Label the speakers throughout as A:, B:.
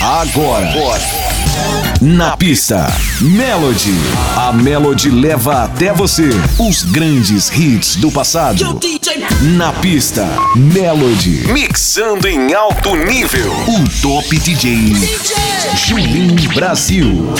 A: Agora. Na pista, Melody. A Melody leva até você os grandes hits do passado. Na pista, Melody. Mixando em alto nível. O top DJ. Julinho Brasil.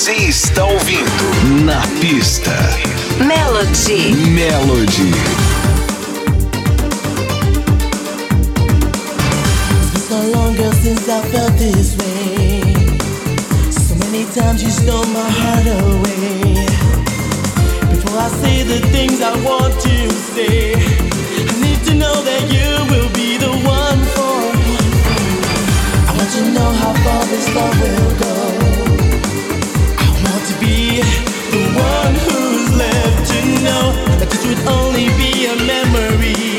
B: Você está ouvindo Na Pista.
C: Melody.
B: Melody.
D: so long, since I felt this way. So many times you stole my heart away. Before I say the things I want to say, I need to know that you will be the one for me. I want to know how far this love will go. To be the one who's left to know that this would only be a memory.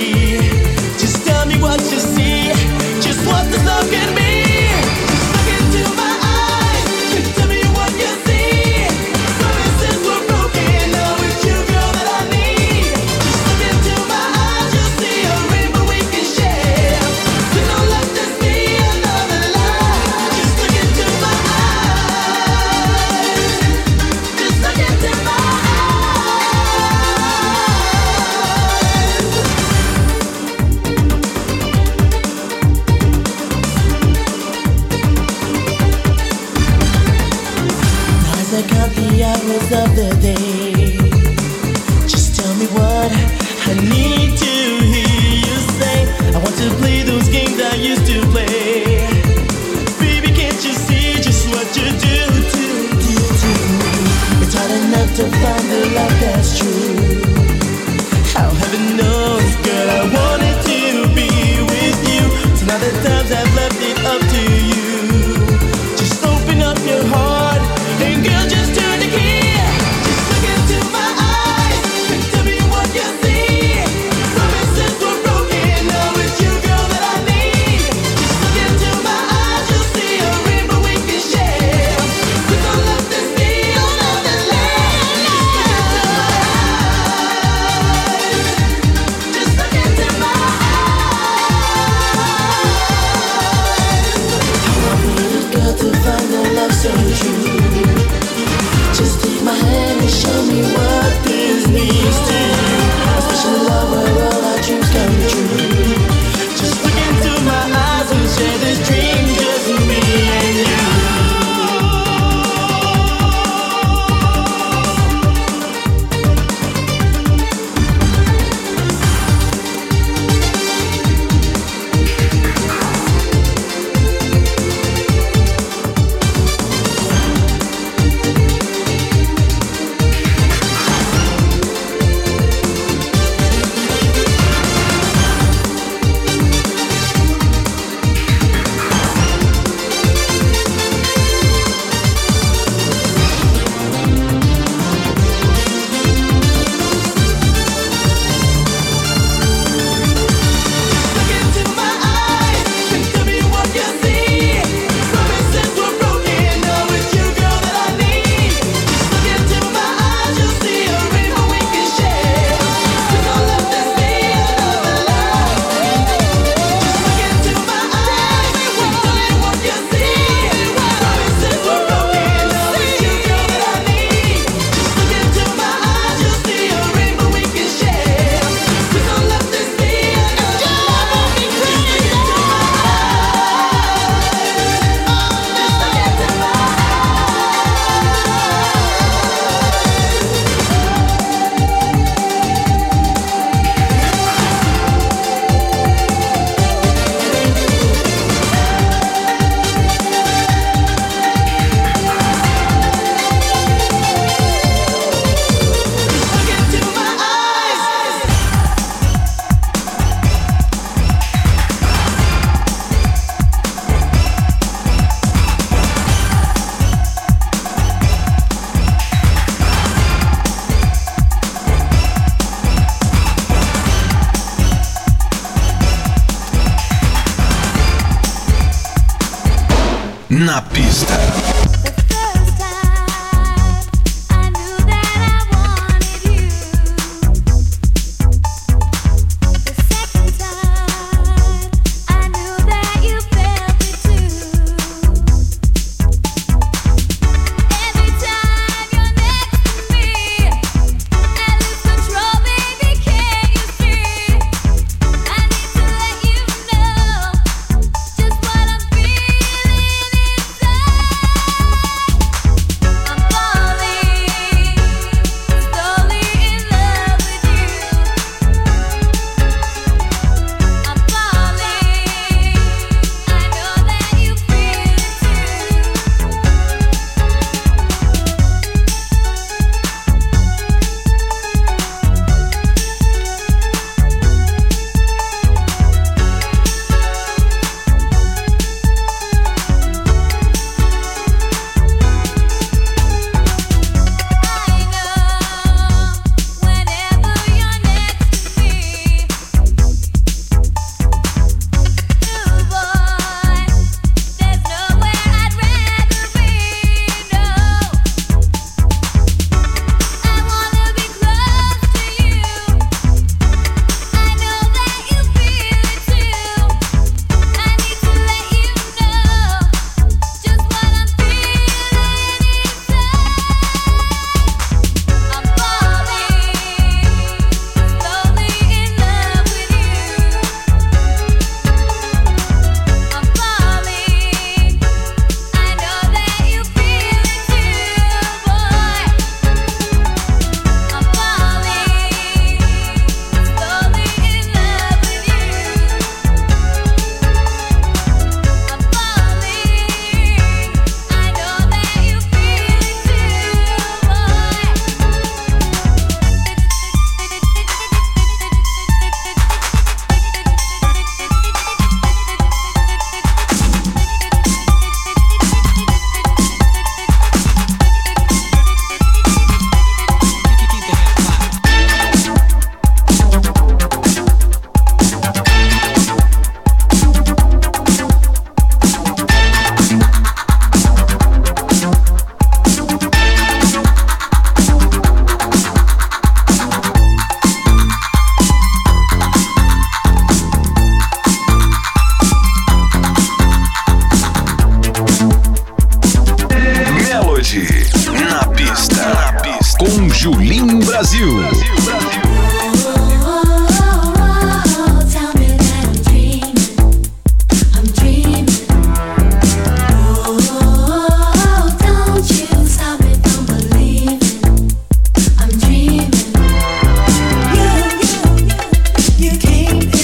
E: Yeah.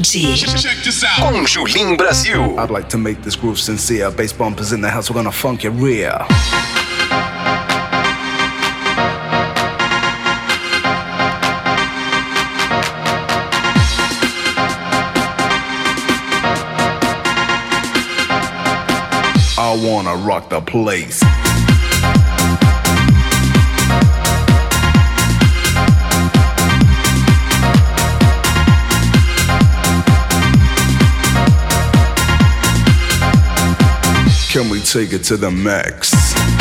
A: Check
F: this
A: out. Julim Brazil.
D: I'd like to make this groove sincere. Bass bumpers in the house, we're gonna funk your rear. I wanna rock the place. Can we take it to the max?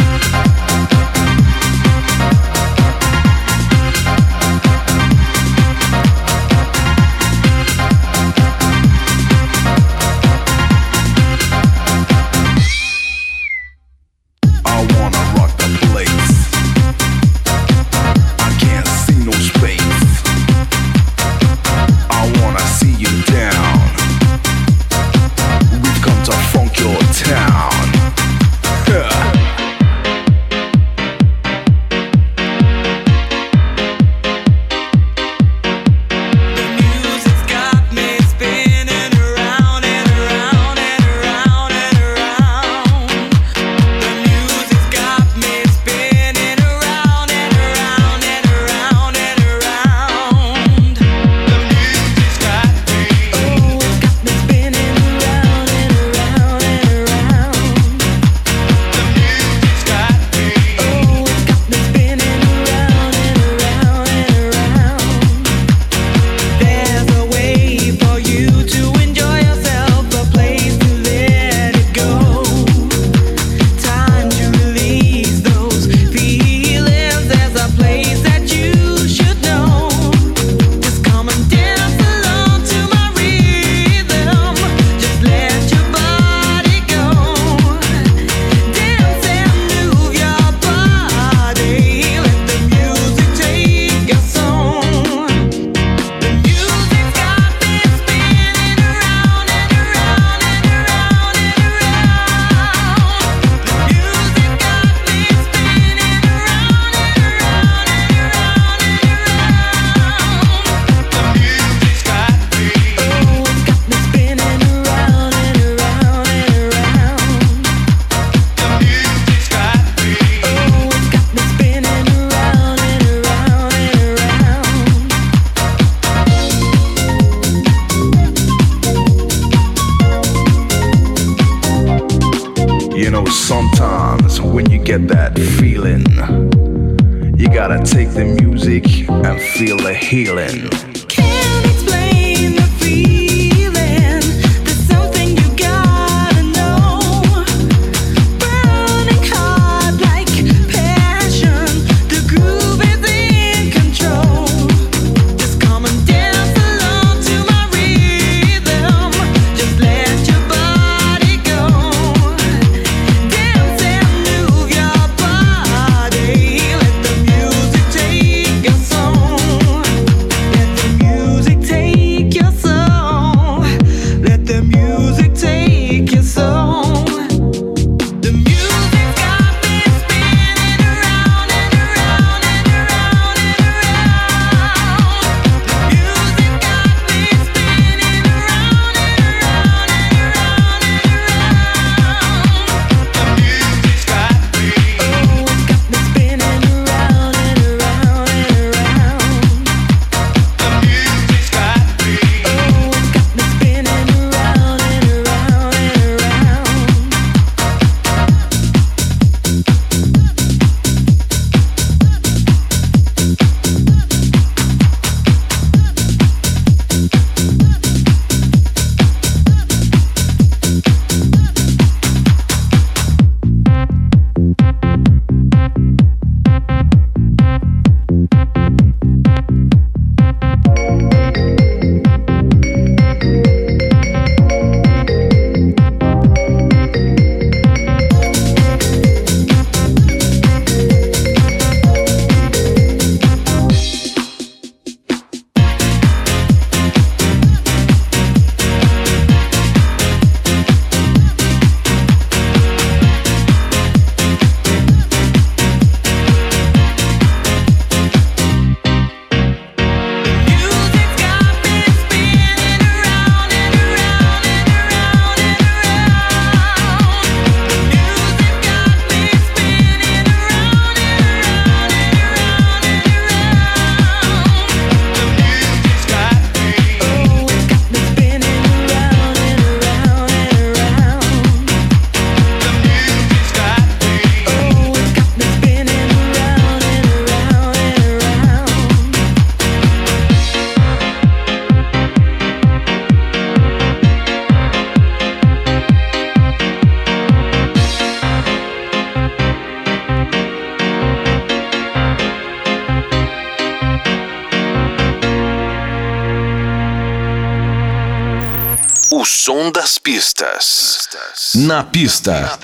B: Pistas. Na pista.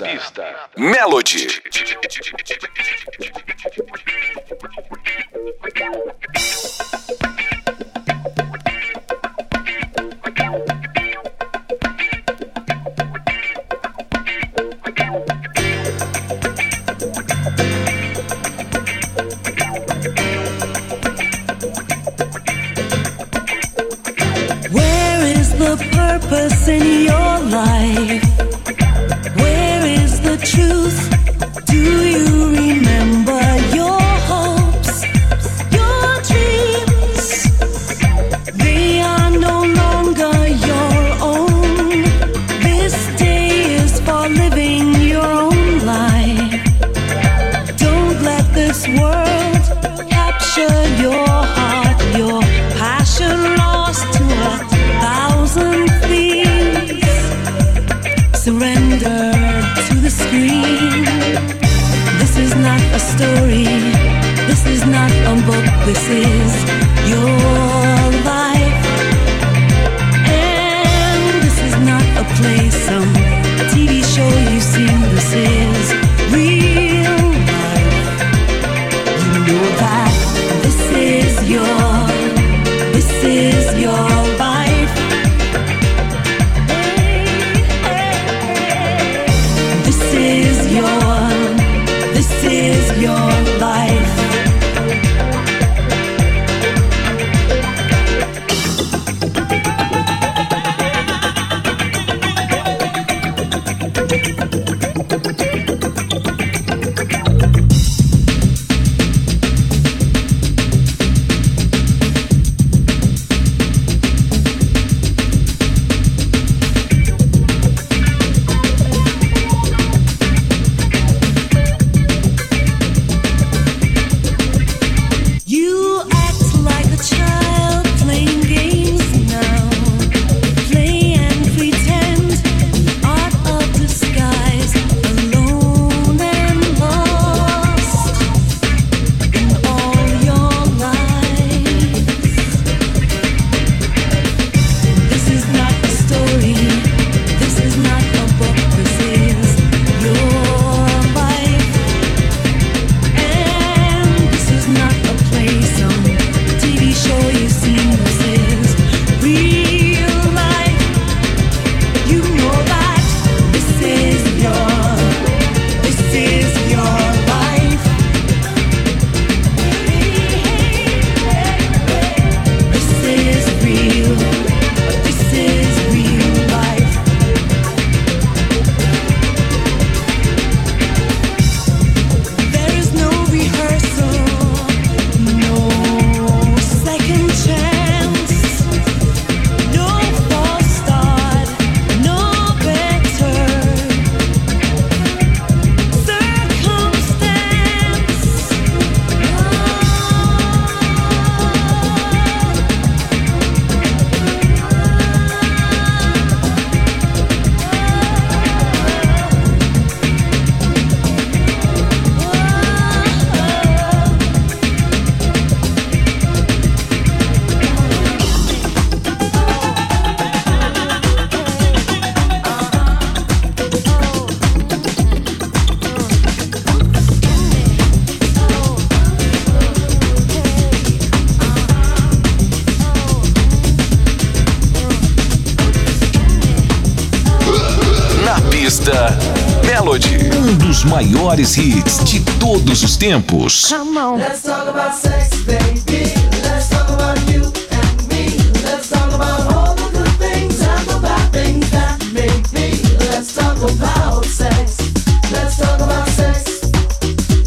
B: Melody. Melody. Um dos maiores hits de todos os tempos.
G: Let's talk about sex, baby. Let's talk about you and me. Let's talk about all the good things and the bad things that make me. Let's talk about sex. Let's talk about sex.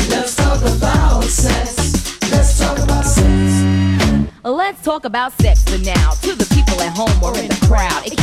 G: Let's talk about sex. Let's talk about sex.
H: Let's talk about sex for now. To the people at home or in the crowd, it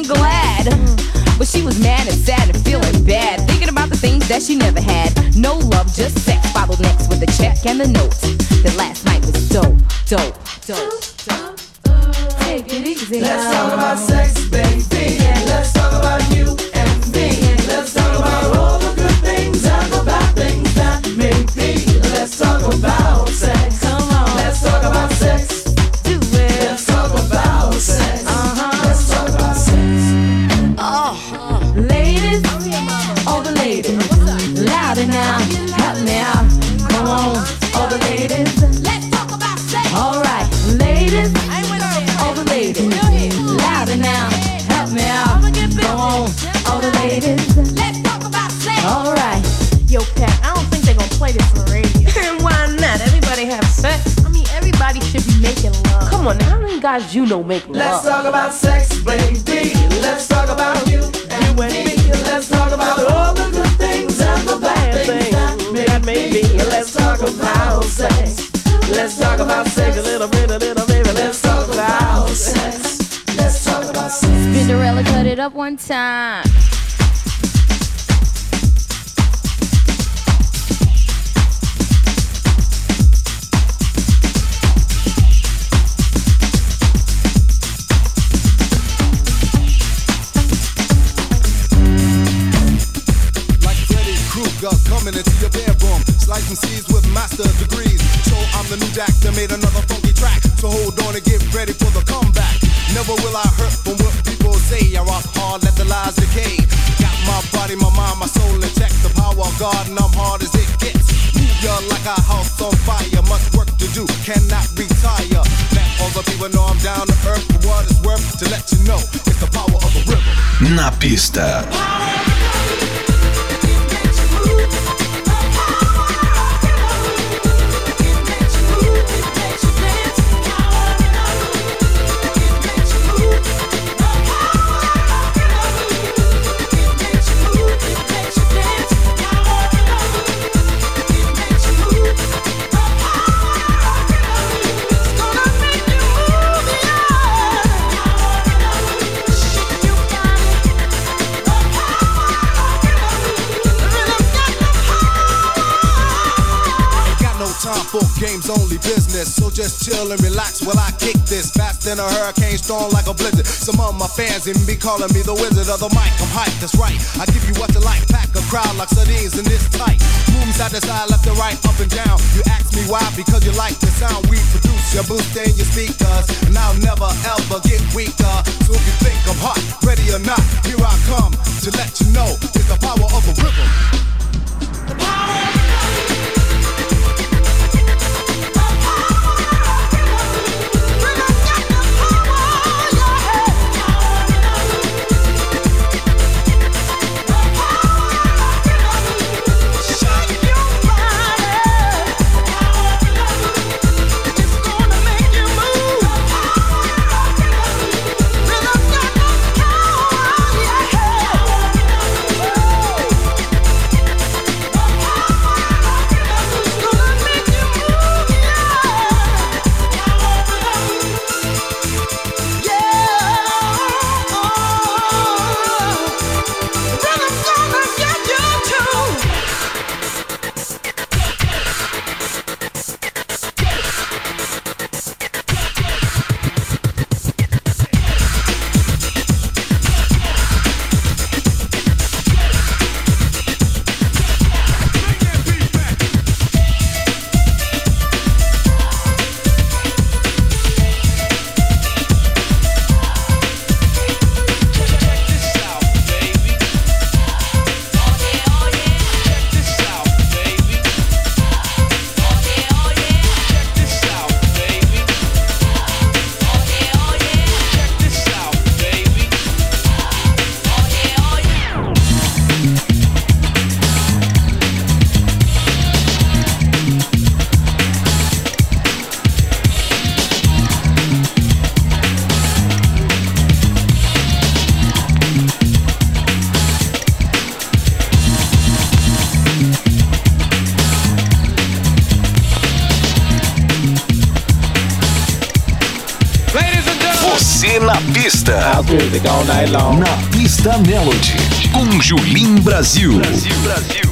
H: glad. But she was mad and sad and feeling bad. Thinking about the things that she never had. No love, just sex. Followed next with a check and a note. That last night was dope, dope, dope, dope. Take it easy.
G: Let's talk about sex, baby.
I: Guys you know make love.
G: Let's talk about sex, baby. Let's talk about you and me. Let's talk about all the good things and the bad things that may be. Let's talk about sex. Let's talk about sex a little bit, a little bit. Let's talk about sex. Let's talk about sex.
H: Spinderella cut it up one time.
B: Pista.
E: Than a hurricane, storm like a blizzard. Some of my fans even be calling me the wizard of the mic. I'm hype, that's right. I give you what you like. Pack a crowd like sardines in this tight. Moving side to side, left to right, up and down. You ask me why? Because you like the sound we produce. You're boosting your speakers, and I'll never ever get weaker. So if you think I'm hot, ready or not, here I come to let you know it's the power of a rhythm.
J: Brasil. Brasil. Brasil.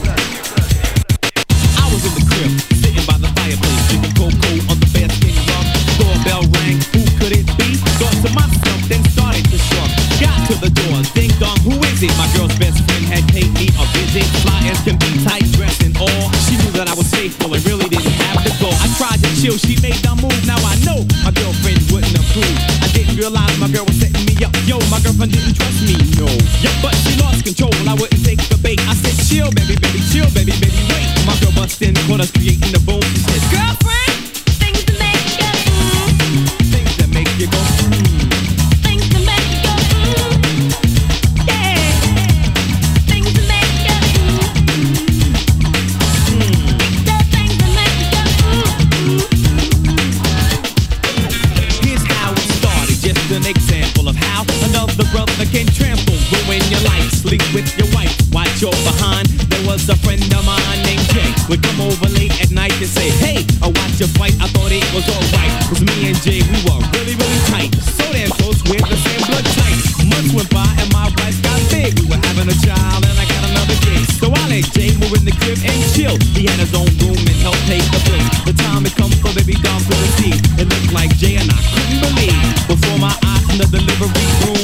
K: example of how another brother can trample, ruin your life, sleep with your wife, watch your behind. There was a friend of mine named Jay, would come over late at night and say, Hey, I watched your fight, I thought it was alright. Cause me and Jay, we were really, really tight. So damn close, we're the same blood type. Months went by and my wife got big. We were having a child and I got another kid. So I let Jay move in the crib and chill. He had his own room and helped pay the bills. The time had come for baby Dom to receive. It looked like Jay and I couldn't believe. But my eyes in the delivery room.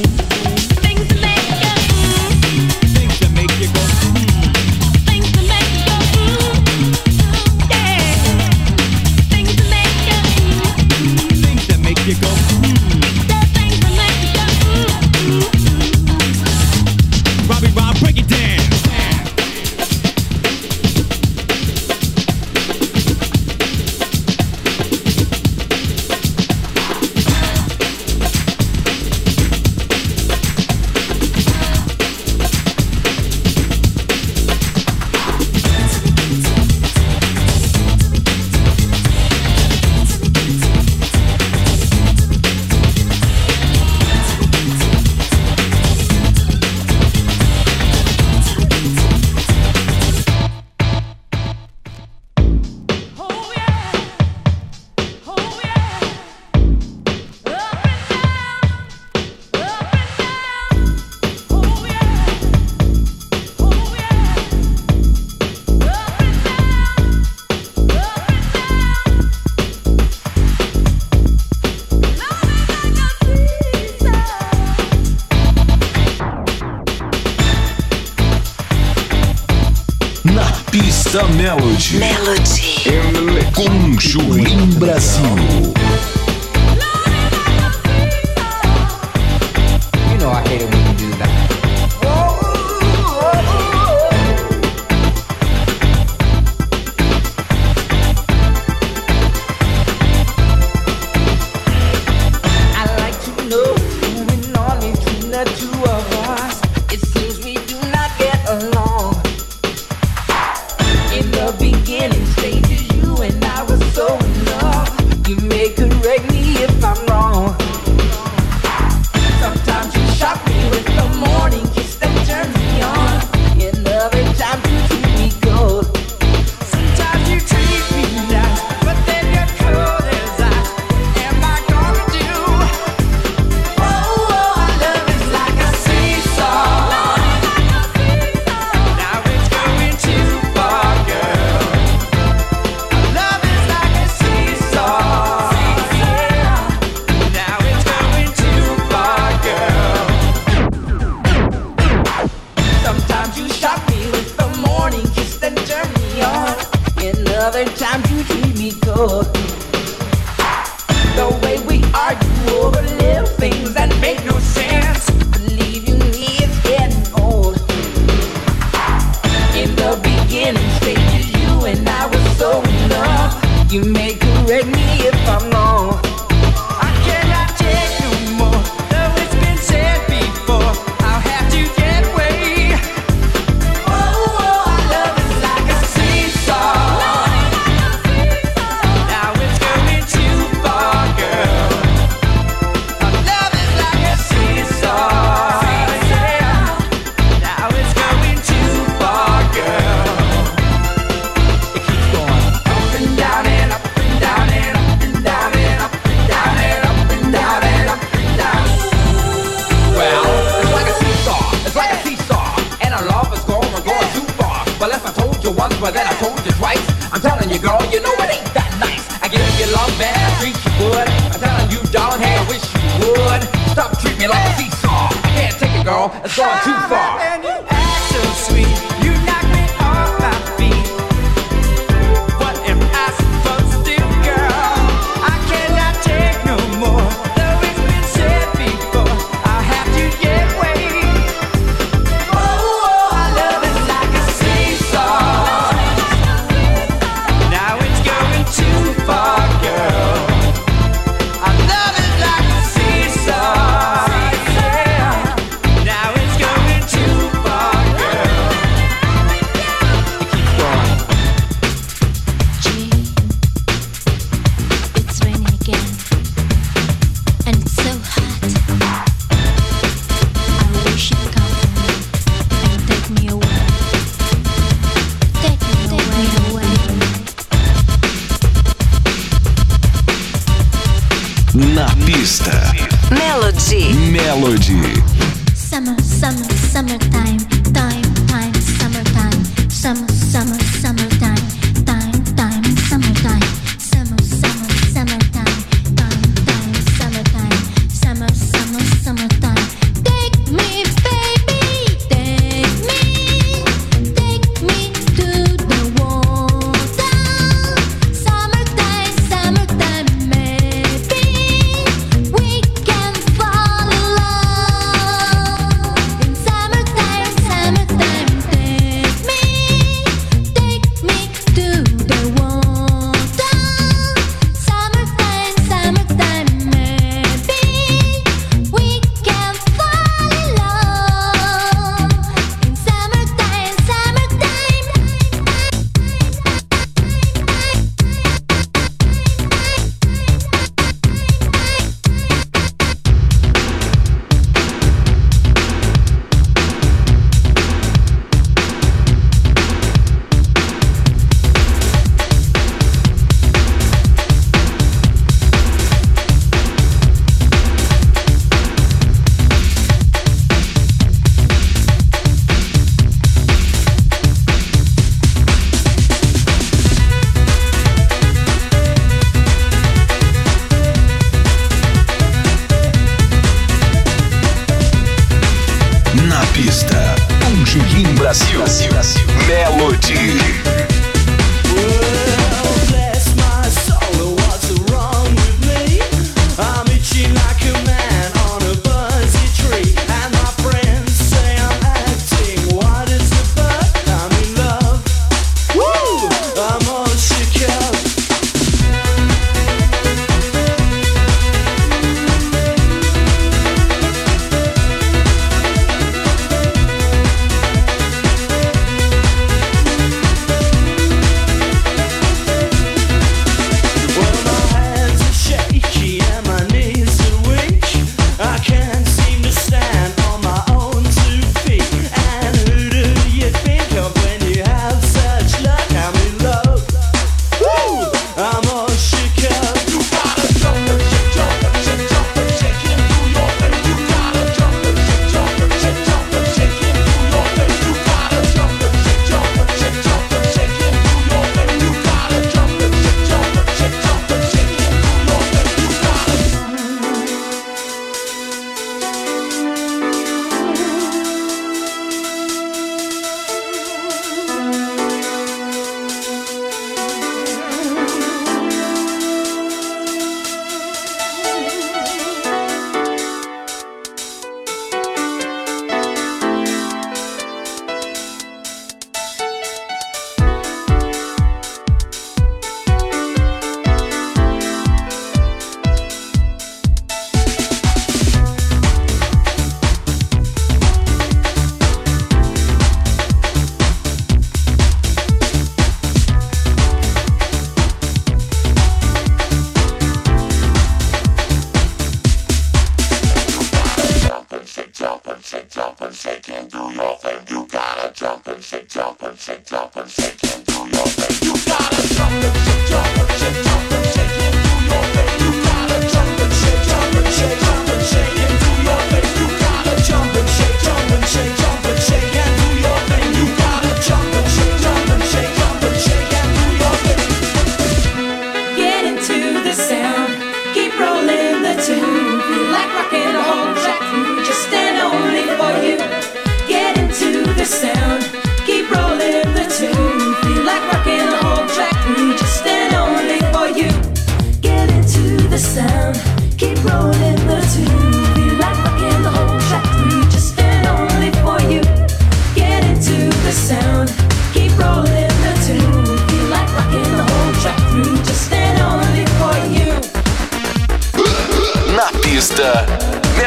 J: Rancho Brasil.
L: you
M: seesaw.
N: Can't take it, girl. It's going too far.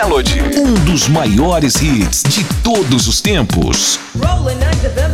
J: Melody.
A: Um dos maiores hits de todos os tempos.
B: Rolling under the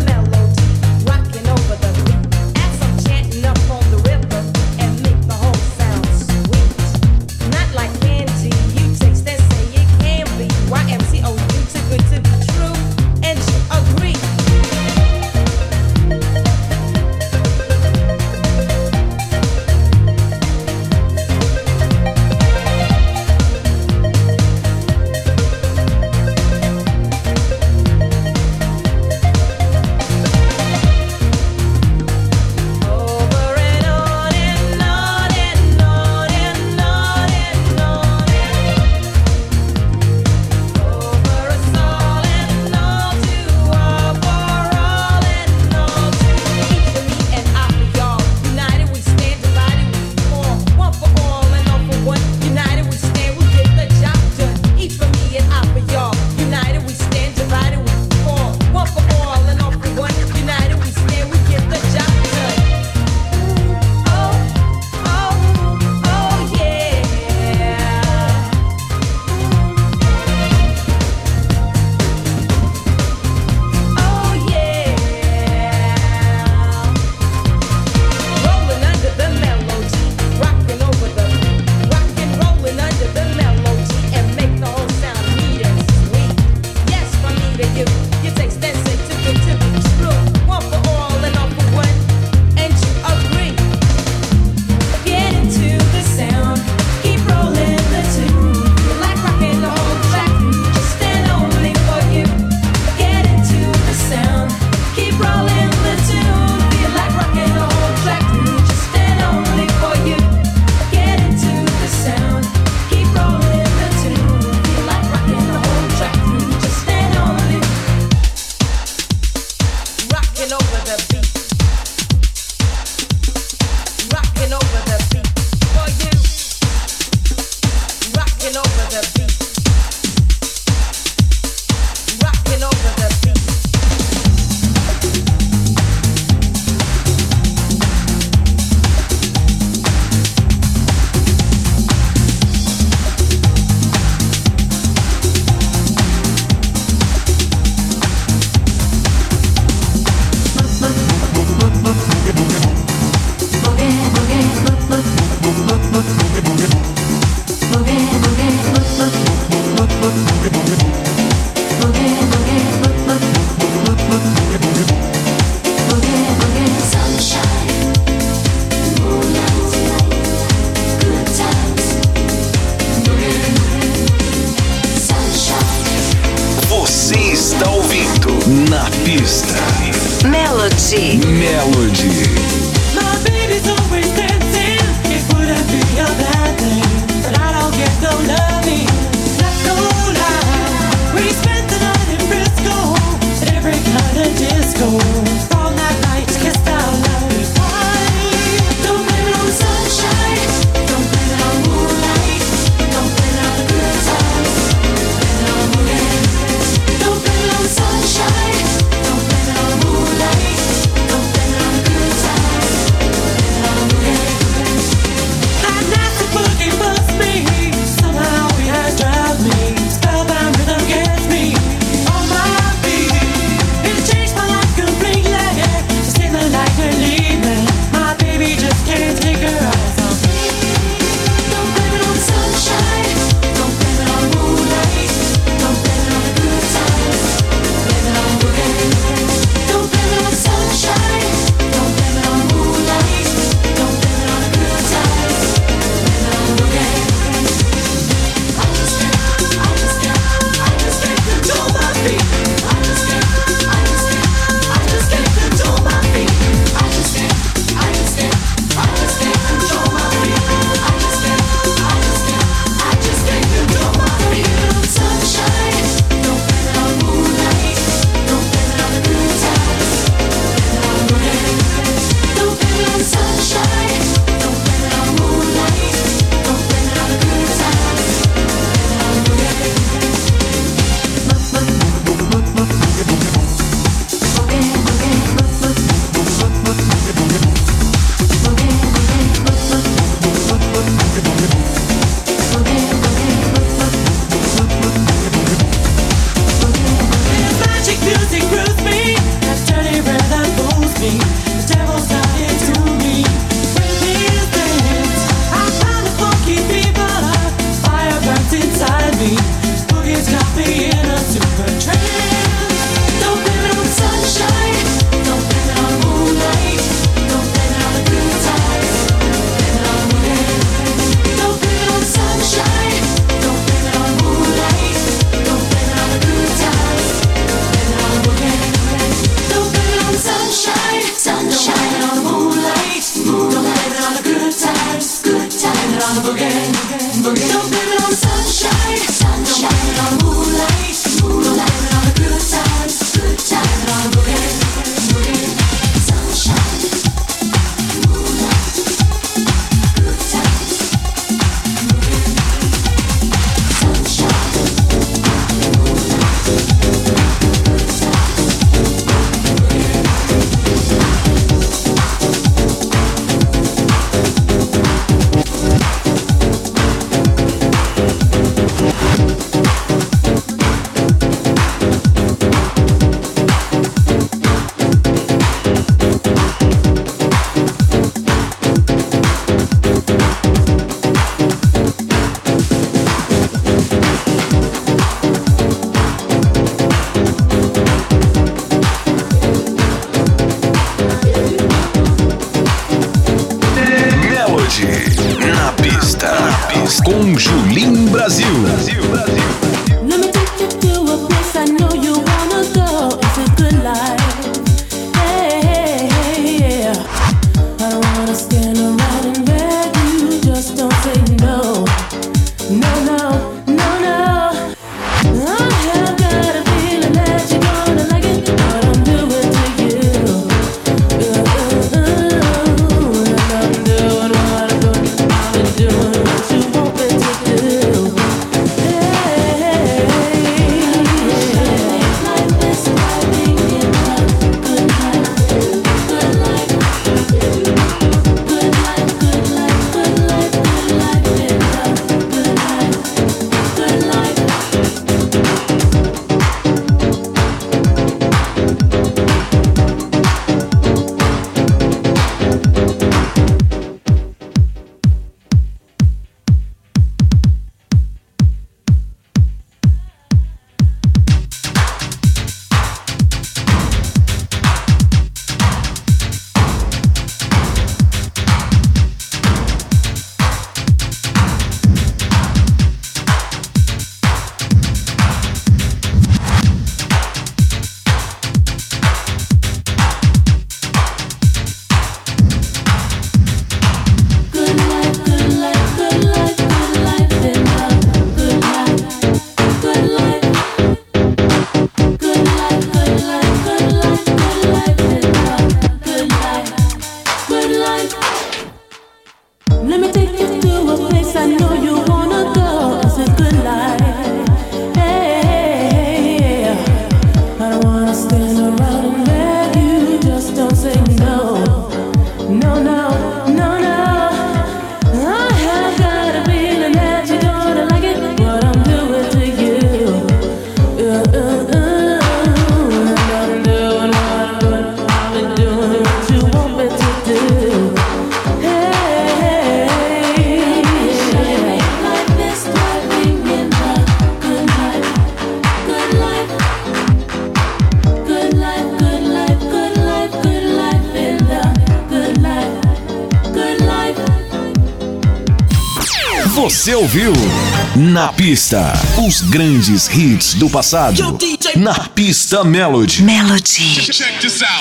A: pista, os grandes hits do passado. Na pista Melody.
C: Melody.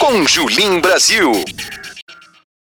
A: Com Julim Brasil.